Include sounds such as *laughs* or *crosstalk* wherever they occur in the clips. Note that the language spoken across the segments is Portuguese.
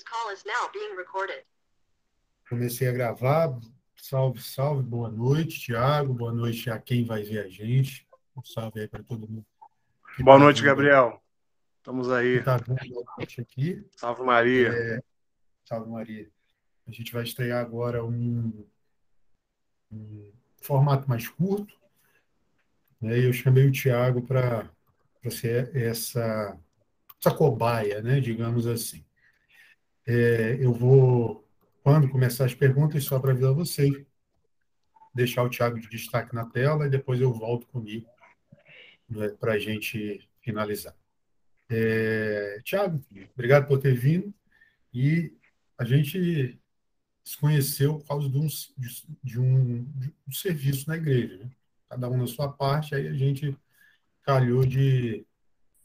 This call is now being recorded. Comecei a gravar. Salve, salve, boa noite, Tiago. Boa noite a quem vai ver a gente. Um salve aí para todo mundo. Boa tá noite, Gabriel. Estamos aí. Tá vendo a gente aqui. Salve, Maria. É, salve, Maria. A gente vai estrear agora um, um formato mais curto. Né? E eu chamei o Tiago para ser essa, essa cobaia, né? digamos assim. É, eu vou, quando começar as perguntas, só para avisar vocês, deixar o Tiago de destaque na tela e depois eu volto comigo né, para a gente finalizar. É, Tiago, obrigado por ter vindo. E a gente se conheceu por causa de um, de, um, de um serviço na igreja. Né? Cada um na sua parte, aí a gente calhou de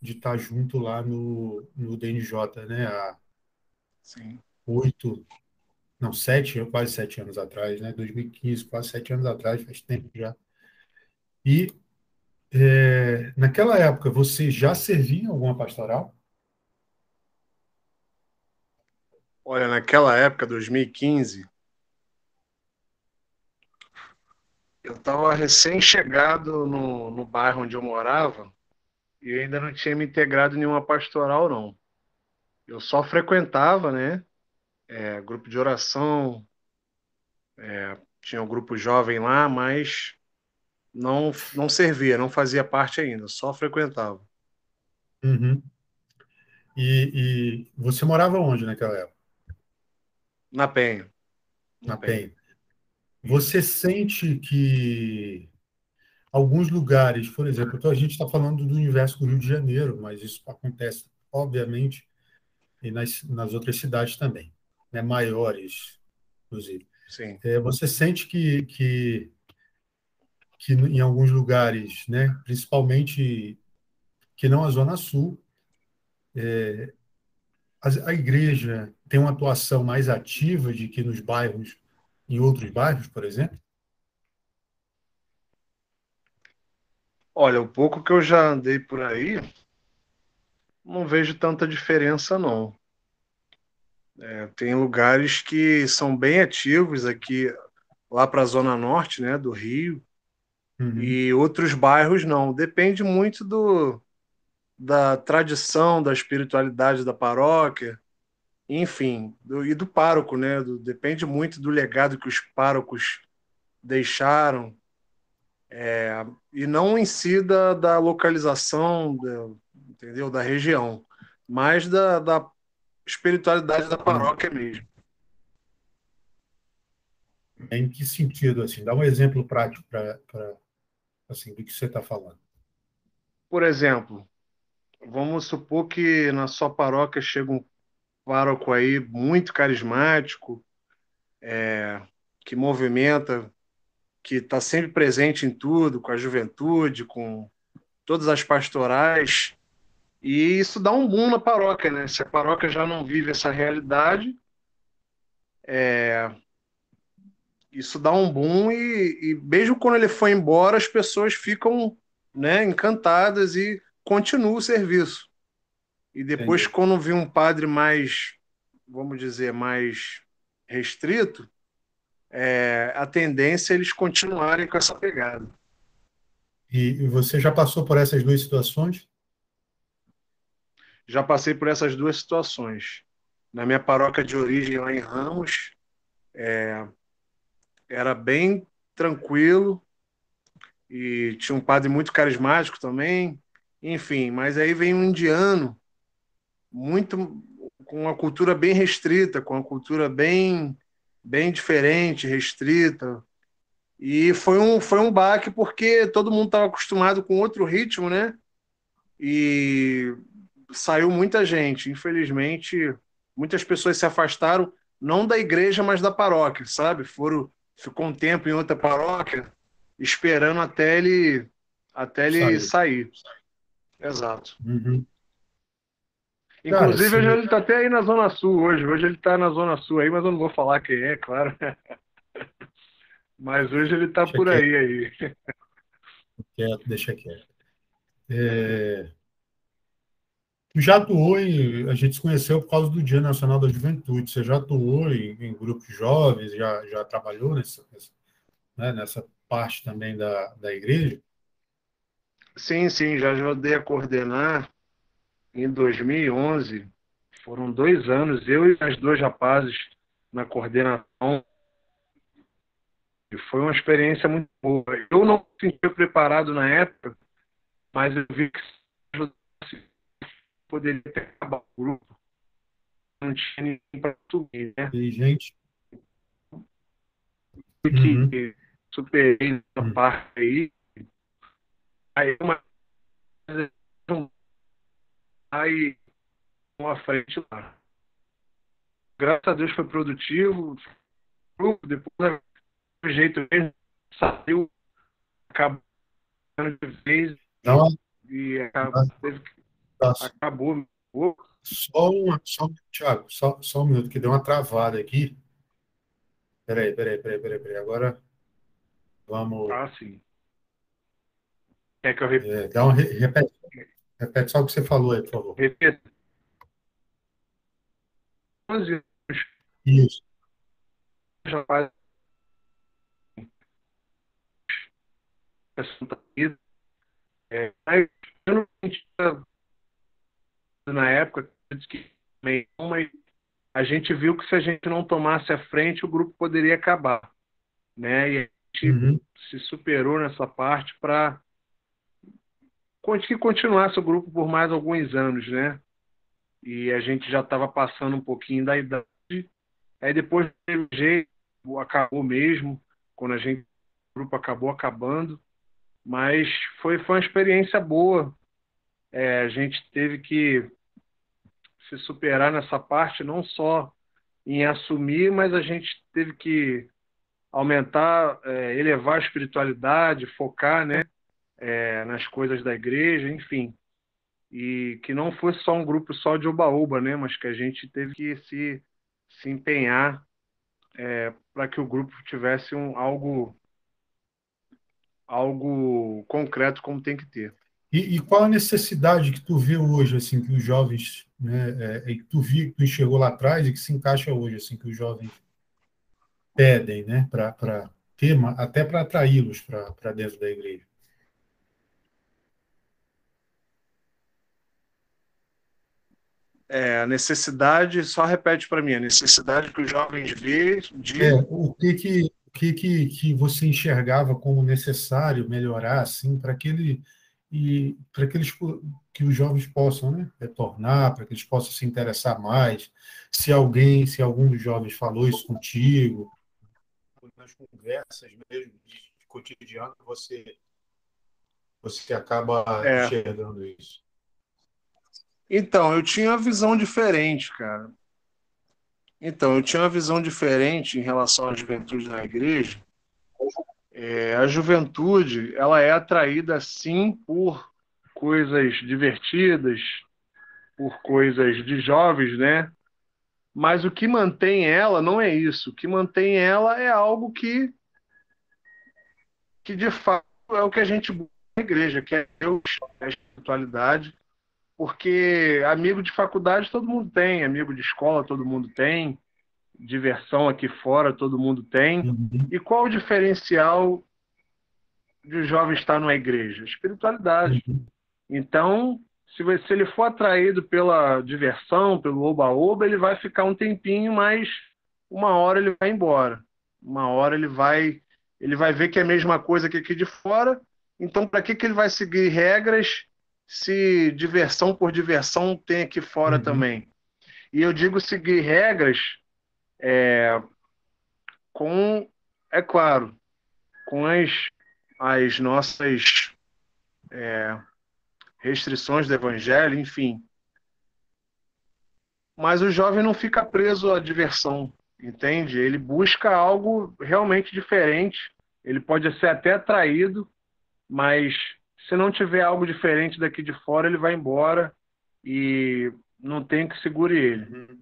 de estar junto lá no, no DNJ, né? Há Sim. oito, não, sete, quase sete anos atrás, né? 2015, quase sete anos atrás, faz tempo já. E é, naquela época, você já servia em alguma pastoral? Olha, naquela época, 2015, eu estava recém-chegado no, no bairro onde eu morava e eu ainda não tinha me integrado em nenhuma pastoral, não. Eu só frequentava, né? É, grupo de oração, é, tinha um grupo jovem lá, mas não, não servia, não fazia parte ainda, só frequentava. Uhum. E, e, você morava onde naquela época? Na Penha. Na, Na Penha. Penha. Você sente que alguns lugares, por exemplo, então a gente está falando do universo do Rio de Janeiro, mas isso acontece, obviamente, e nas, nas outras cidades também, né, maiores, inclusive. Sim. É, você sente que, que, que em alguns lugares, né, principalmente que não a Zona Sul, é, a, a igreja tem uma atuação mais ativa de que nos bairros, em outros bairros, por exemplo? Olha, o pouco que eu já andei por aí, não vejo tanta diferença, não. É, tem lugares que são bem ativos aqui, lá para a Zona Norte, né, do Rio, uhum. e outros bairros não. Depende muito do, da tradição, da espiritualidade da paróquia, enfim, do, e do pároco, né? Do, depende muito do legado que os párocos deixaram é, e não em si da, da localização, da, entendeu? Da região, mas da, da espiritualidade da paróquia mesmo. Em que sentido, assim? Dá um exemplo prático para assim, do que você está falando. Por exemplo, vamos supor que na sua paróquia chega um pároco aí muito carismático, é, que movimenta que está sempre presente em tudo, com a juventude, com todas as pastorais. E isso dá um boom na paróquia, né? Se a paróquia já não vive essa realidade, é... isso dá um boom e, e mesmo quando ele foi embora, as pessoas ficam né, encantadas e continuam o serviço. E depois, Entendi. quando vi um padre mais, vamos dizer, mais restrito, é, a tendência é eles continuarem com essa pegada. E, você já passou por essas duas situações? Já passei por essas duas situações. Na minha paróquia de origem, lá em Ramos, é, era bem tranquilo e tinha um padre muito carismático também. Enfim, mas aí vem um indiano muito com uma cultura bem restrita, com uma cultura bem bem diferente, restrita. E foi um, foi um baque porque todo mundo estava acostumado com outro ritmo, né? E saiu muita gente. Infelizmente, muitas pessoas se afastaram, não da igreja, mas da paróquia, sabe? Foram, ficou um tempo em outra paróquia, esperando até ele, até ele sair. Exato. Uhum. Inclusive, Cara, ele está até aí na Zona Sul hoje. Hoje ele está na Zona Sul aí, mas eu não vou falar quem é, claro. *laughs* mas hoje ele está por aí. aí. Quieto, deixa quieto. É... Já atuou em. A gente se conheceu por causa do Dia Nacional da Juventude. Você já atuou em, em grupos jovens, já, já trabalhou nessa, né, nessa parte também da, da igreja? Sim, sim, já ajudei a coordenar em 2011. Foram dois anos, eu e as dois rapazes na coordenação. E foi uma experiência muito boa. Eu não me senti preparado na época, mas eu vi que poderia ter acabado o grupo. Não tinha ninguém para subir, né? E, gente. Uhum. Que superei essa uhum. parte aí. Aí uma aí uma frente lá. Graças a Deus foi produtivo. Depois do jeito mesmo saiu, acabou de vez Não. e acabou, teve que Acabou. Só um, só, Thiago, só, só um minuto, que deu uma travada aqui. Peraí, peraí, peraí, peraí, peraí. Agora vamos. Ah, sim. É que eu repito. É, dá um, repete, repete só o que você falou aí, por favor. Repete. Isso. Rapaz. É, eu não na época, que mas a gente viu que se a gente não tomasse a frente, o grupo poderia acabar. Né? E a gente uhum. se superou nessa parte para que continuasse o grupo por mais alguns anos, né? E a gente já estava passando um pouquinho da idade. Aí depois do jeito acabou mesmo, quando a gente o grupo acabou acabando, mas foi foi uma experiência boa. É, a gente teve que se superar nessa parte, não só em assumir, mas a gente teve que aumentar, é, elevar a espiritualidade, focar né, é, nas coisas da igreja, enfim. E que não fosse só um grupo só de oba-oba, né, mas que a gente teve que se, se empenhar é, para que o grupo tivesse um, algo, algo concreto como tem que ter. E, e, qual a necessidade que tu vê hoje, assim, que os jovens, né, é, que tu vi, que tu enxergou lá atrás e que se encaixa hoje, assim, que os jovens pedem, né, para ter, até para atraí-los para dentro da igreja? É, a necessidade, só repete para mim, a necessidade que os jovens vê de... É, o que que, que, que, que você enxergava como necessário melhorar, assim, para que ele e para que, eles, que os jovens possam né, retornar, para que eles possam se interessar mais. Se alguém, se algum dos jovens falou isso contigo, nas conversas mesmo de, de cotidiano, você, você acaba é. enxergando isso. Então, eu tinha uma visão diferente, cara. Então, eu tinha uma visão diferente em relação à juventude na igreja, é, a juventude ela é atraída sim por coisas divertidas, por coisas de jovens, né? Mas o que mantém ela não é isso. O que mantém ela é algo que, que de fato é o que a gente busca na igreja, que é Deus, a espiritualidade. Porque amigo de faculdade todo mundo tem, amigo de escola todo mundo tem, diversão aqui fora todo mundo tem. Uhum. E qual o diferencial de o jovem estar numa igreja? Espiritualidade. Uhum. Então, se, se ele for atraído pela diversão, pelo oba-oba, ele vai ficar um tempinho, mas uma hora ele vai embora. Uma hora ele vai ele vai ver que é a mesma coisa que aqui de fora. Então, para que, que ele vai seguir regras se diversão por diversão tem aqui fora uhum. também? E eu digo seguir regras é, com, é claro, com as, as nossas é, restrições do evangelho, enfim. Mas o jovem não fica preso à diversão, entende? Ele busca algo realmente diferente. Ele pode ser até atraído, mas se não tiver algo diferente daqui de fora, ele vai embora e não tem que segure ele.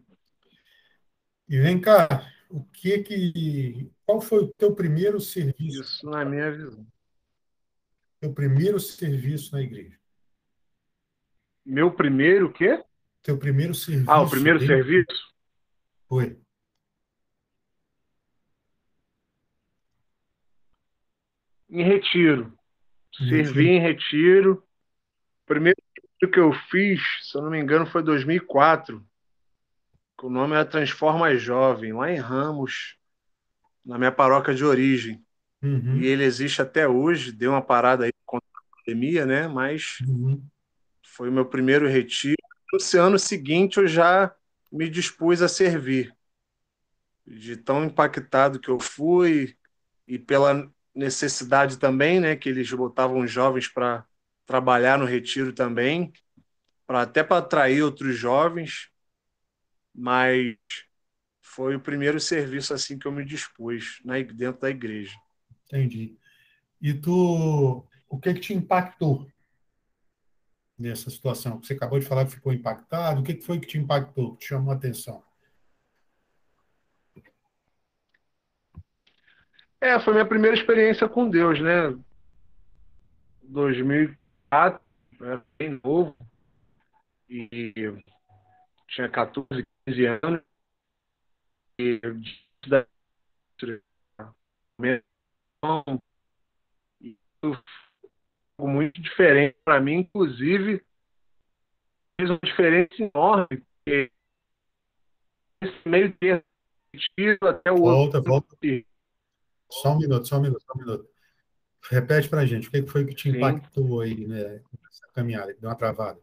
E vem cá, o que que qual foi o teu primeiro serviço? Isso na minha visão. Teu primeiro serviço na igreja? Meu primeiro o quê? Teu primeiro serviço. Ah, o primeiro dentro- serviço? Foi. Em retiro. Em Servi retiro. em retiro. O primeiro que eu fiz, se eu não me engano, foi 2004. O nome era Transforma Jovem, lá em Ramos, na minha paróquia de origem. Uhum, E ele existe até hoje, deu uma parada aí contra a pandemia, né? Mas uhum. foi o meu primeiro retiro. No ano seguinte eu já me dispus a servir. De tão impactado que eu fui e pela necessidade também, né, que eles botavam jovens para trabalhar no retiro também, para até para atrair outros jovens, mas foi o primeiro serviço assim que eu me dispus na, dentro da igreja. Entendi. E tu, o que que te impactou nessa situação? Você acabou de falar que ficou impactado. O que que foi que te impactou, que te chamou a atenção? É, foi minha primeira experiência com Deus, né? 2004, eu era bem novo e tinha 14, 15 anos e da e muito diferente para mim, inclusive fez uma diferença enorme, porque esse meio termo até o Volta, outro volta. Só um minuto, só um minuto, só um minuto. Repete pra gente, o que que foi que te Sim. impactou aí, né, nessa caminhada, que deu uma travada?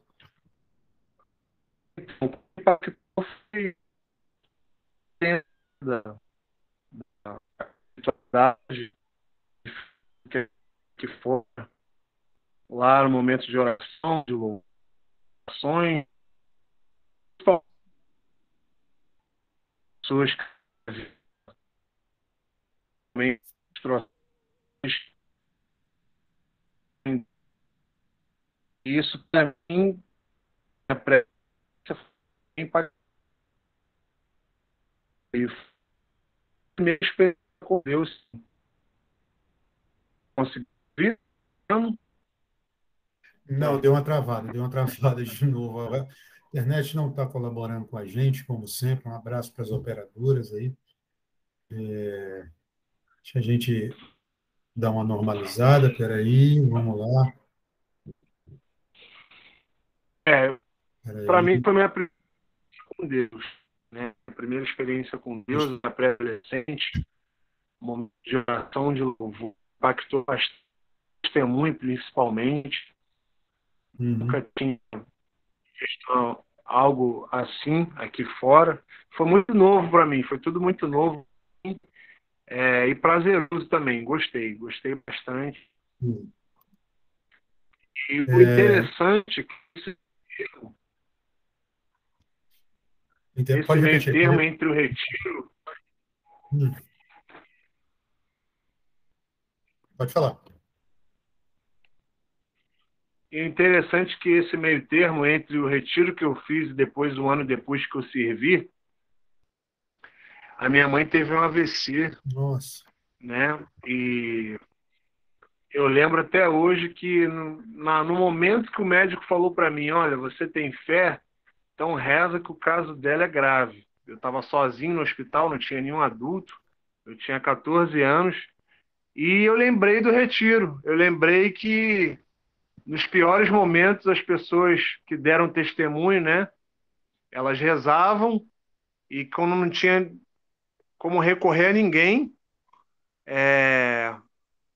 impactou foi da, da que, for lá no momento de oração, de louvações, pessoas também isso para mim é impacto. E minha experiência com Deus. Consegui. Não, deu uma travada, deu uma travada de novo. A internet não está colaborando com a gente, como sempre. Um abraço para as operadoras aí. É, deixa a gente dar uma normalizada. Peraí, vamos lá. É, para mim foi minha primeira com Deus, né? A primeira experiência com Deus na pré-adolescente, momento de oração, de louvor, impactou bastante, testemunho principalmente. Uhum. Nunca tinha visto algo assim aqui fora. Foi muito novo para mim, foi tudo muito novo é, e prazeroso também. Gostei, gostei bastante. Uhum. E o É. interessante é que esse Entende? esse meio termo entre o retiro Hum. Pode falar. É interessante que esse meio termo entre o retiro que eu fiz e depois, um ano depois que eu servi, a minha mãe teve um AVC, Nossa. né? E eu lembro até hoje que no, no momento que o médico falou para mim, olha, você tem fé, então reza que o caso dela é grave. Eu estava sozinho no hospital, não tinha nenhum adulto, eu tinha 14 anos, e eu lembrei do retiro. Eu lembrei que nos piores momentos as pessoas que deram testemunho, né, elas rezavam e quando não tinha como recorrer a ninguém, é,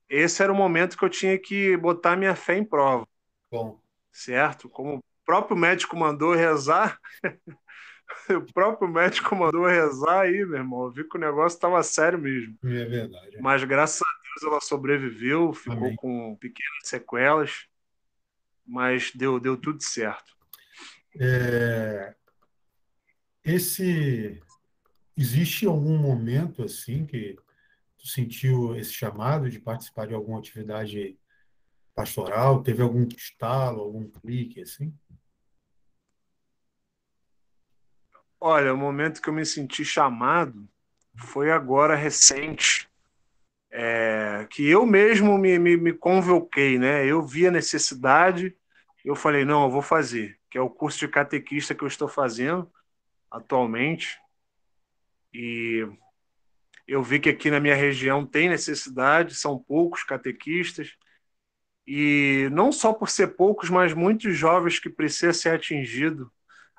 esse era o momento que eu tinha que botar minha fé em prova, Bom, certo? Como próprio médico mandou rezar, *laughs* o próprio médico mandou rezar aí, meu irmão. Eu vi que o negócio estava sério mesmo. é verdade. Mas graças a Deus ela sobreviveu, ficou Amém. com pequenas sequelas, mas deu, deu tudo certo. É, esse existe algum momento assim que tu sentiu esse chamado de participar de alguma atividade pastoral? Teve algum estalo, algum clique assim? Olha, o momento que eu me senti chamado foi agora recente, é, que eu mesmo me, me, me convoquei, né? Eu vi a necessidade eu falei, não, eu vou fazer, que é o curso de catequista que eu estou fazendo atualmente. E eu vi que aqui na minha região tem necessidade, são poucos catequistas, e não só por ser poucos, mas muitos jovens que precisam ser atingidos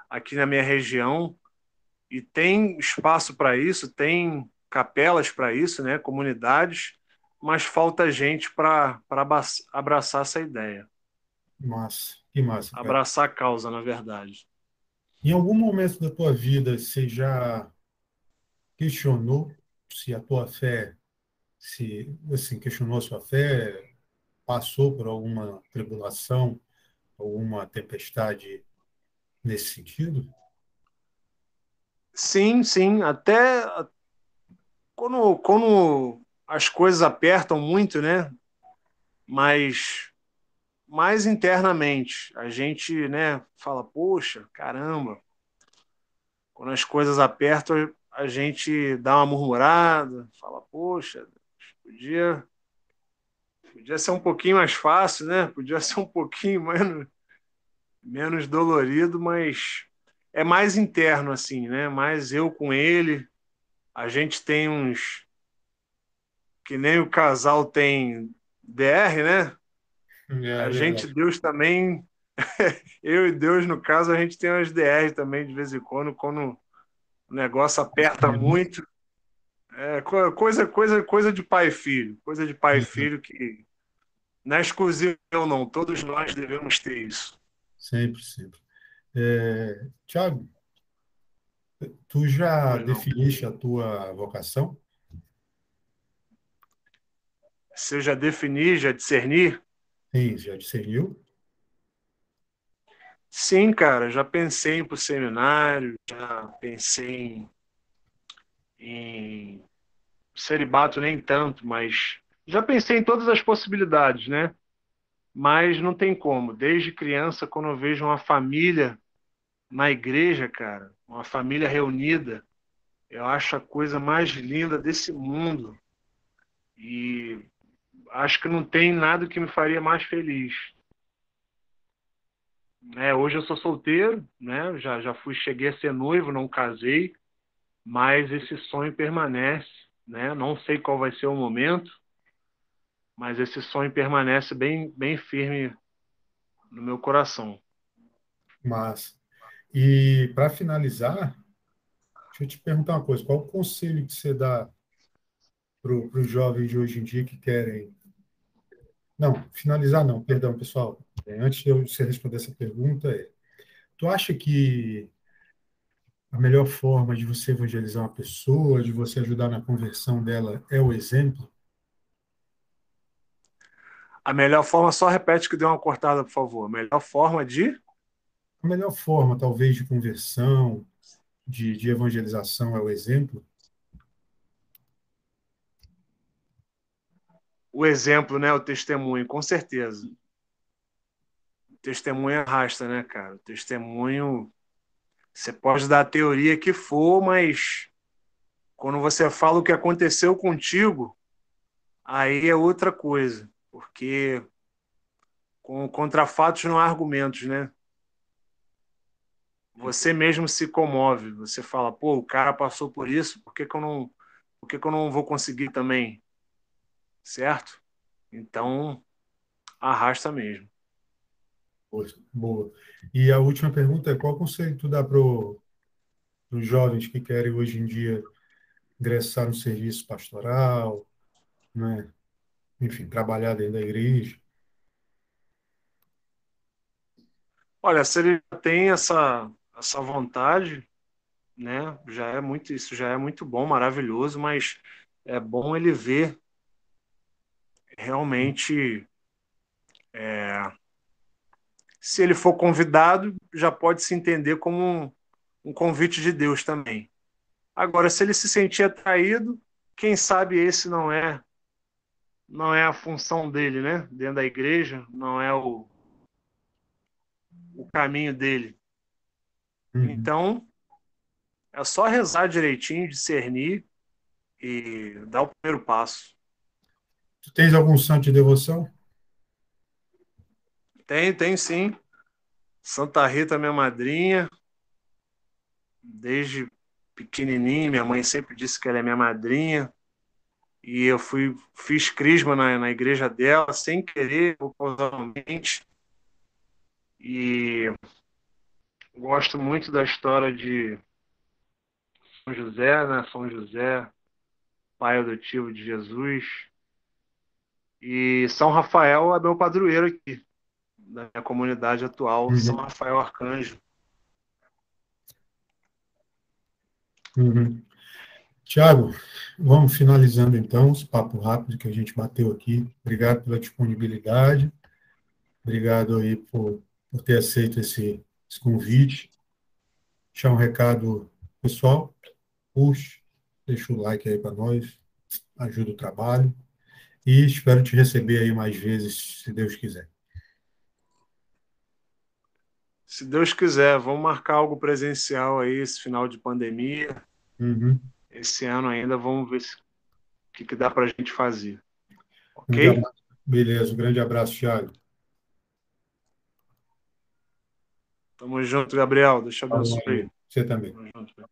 aqui na minha região, e tem espaço para isso, tem capelas para isso, né, comunidades, mas falta gente para abraçar essa ideia. Massa, que massa. Cara. Abraçar a causa, na verdade. Em algum momento da tua vida, você já questionou se a tua fé, se assim, questionou a sua fé, passou por alguma tribulação, alguma tempestade nesse sentido? Sim, sim. Até quando, quando as coisas apertam muito, né? Mas mais internamente, a gente, né, fala, poxa, caramba. Quando as coisas apertam, a gente dá uma murmurada, fala, poxa, podia podia ser um pouquinho mais fácil, né? Podia ser um pouquinho menos menos dolorido, mas é mais interno assim, né? Mais eu com ele. A gente tem uns que nem o casal tem DR, né? É, a gente, Deus também, *laughs* eu e Deus, no caso, a gente tem umas DR também de vez em quando, quando o negócio aperta uhum. muito. É, coisa, coisa, coisa de pai e filho, coisa de pai e uhum. filho que não é exclusivo, não. Todos nós devemos ter isso. Sempre, sempre. É, Tiago, tu já definiste a tua vocação? Se eu já defini, já discerni? Sim, já discerniu? Sim, cara, já pensei em ir para o seminário, já pensei em, em celibato nem tanto, mas já pensei em todas as possibilidades, né? Mas não tem como. Desde criança, quando eu vejo uma família na igreja, cara, uma família reunida, eu acho a coisa mais linda desse mundo. E acho que não tem nada que me faria mais feliz. É, hoje eu sou solteiro, né? Já, já fui, cheguei a ser noivo, não casei, mas esse sonho permanece, né? Não sei qual vai ser o momento, mas esse sonho permanece bem, bem firme no meu coração. Mas e para finalizar, deixa eu te perguntar uma coisa: qual o conselho que você dá para os jovens de hoje em dia que querem não, finalizar não, perdão, pessoal. É, antes de você responder essa pergunta, é, tu acha que a melhor forma de você evangelizar uma pessoa, de você ajudar na conversão dela, é o exemplo? A melhor forma, só repete que deu uma cortada, por favor. A melhor forma de? A melhor forma, talvez, de conversão, de, de evangelização é o exemplo? o exemplo, né? O testemunho, com certeza. O testemunho arrasta, né, cara? O testemunho. Você pode dar a teoria que for, mas quando você fala o que aconteceu contigo, aí é outra coisa. Porque com, contra fatos não há argumentos, né? Você mesmo se comove. Você fala, pô, o cara passou por isso, por que, que eu não. Por que, que eu não vou conseguir também? certo? Então, arrasta mesmo. Boa. E a última pergunta é: qual conselho tu dá para os jovens que querem hoje em dia ingressar no serviço pastoral, né? enfim, trabalhar dentro da igreja? Olha, se ele tem essa, essa vontade, né, já é muito isso já é muito bom, maravilhoso, mas é bom ele ver realmente, é, se ele for convidado, já pode se entender como um, um convite de Deus também. Agora, se ele se sentir atraído, quem sabe esse não é não é a função dele, né? Dentro da igreja, não é o, o caminho dele. Uhum. Então, é só rezar direitinho, discernir e dar o primeiro passo. Tu tens algum santo de devoção? Tem, tem sim. Santa Rita, minha madrinha, desde pequenininho, minha mãe sempre disse que ela é minha madrinha. E eu fui fiz crisma na, na igreja dela sem querer, propositalmente. E gosto muito da história de São José, né? São José, pai adotivo de Jesus. E São Rafael é meu padroeiro aqui, da minha comunidade atual, uhum. São Rafael Arcanjo. Uhum. Tiago, vamos finalizando então esse papo rápido que a gente bateu aqui. Obrigado pela disponibilidade. Obrigado aí por, por ter aceito esse, esse convite. Deixar um recado pessoal. Puxa, deixa o like aí para nós, ajuda o trabalho. E espero te receber aí mais vezes, se Deus quiser. Se Deus quiser, vamos marcar algo presencial aí esse final de pandemia. Uhum. Esse ano ainda vamos ver o que, que dá para a gente fazer. Ok? Beleza, um grande abraço, Thiago. Tamo junto, Gabriel. Deixa eu abençoe. Você também. Tamo junto.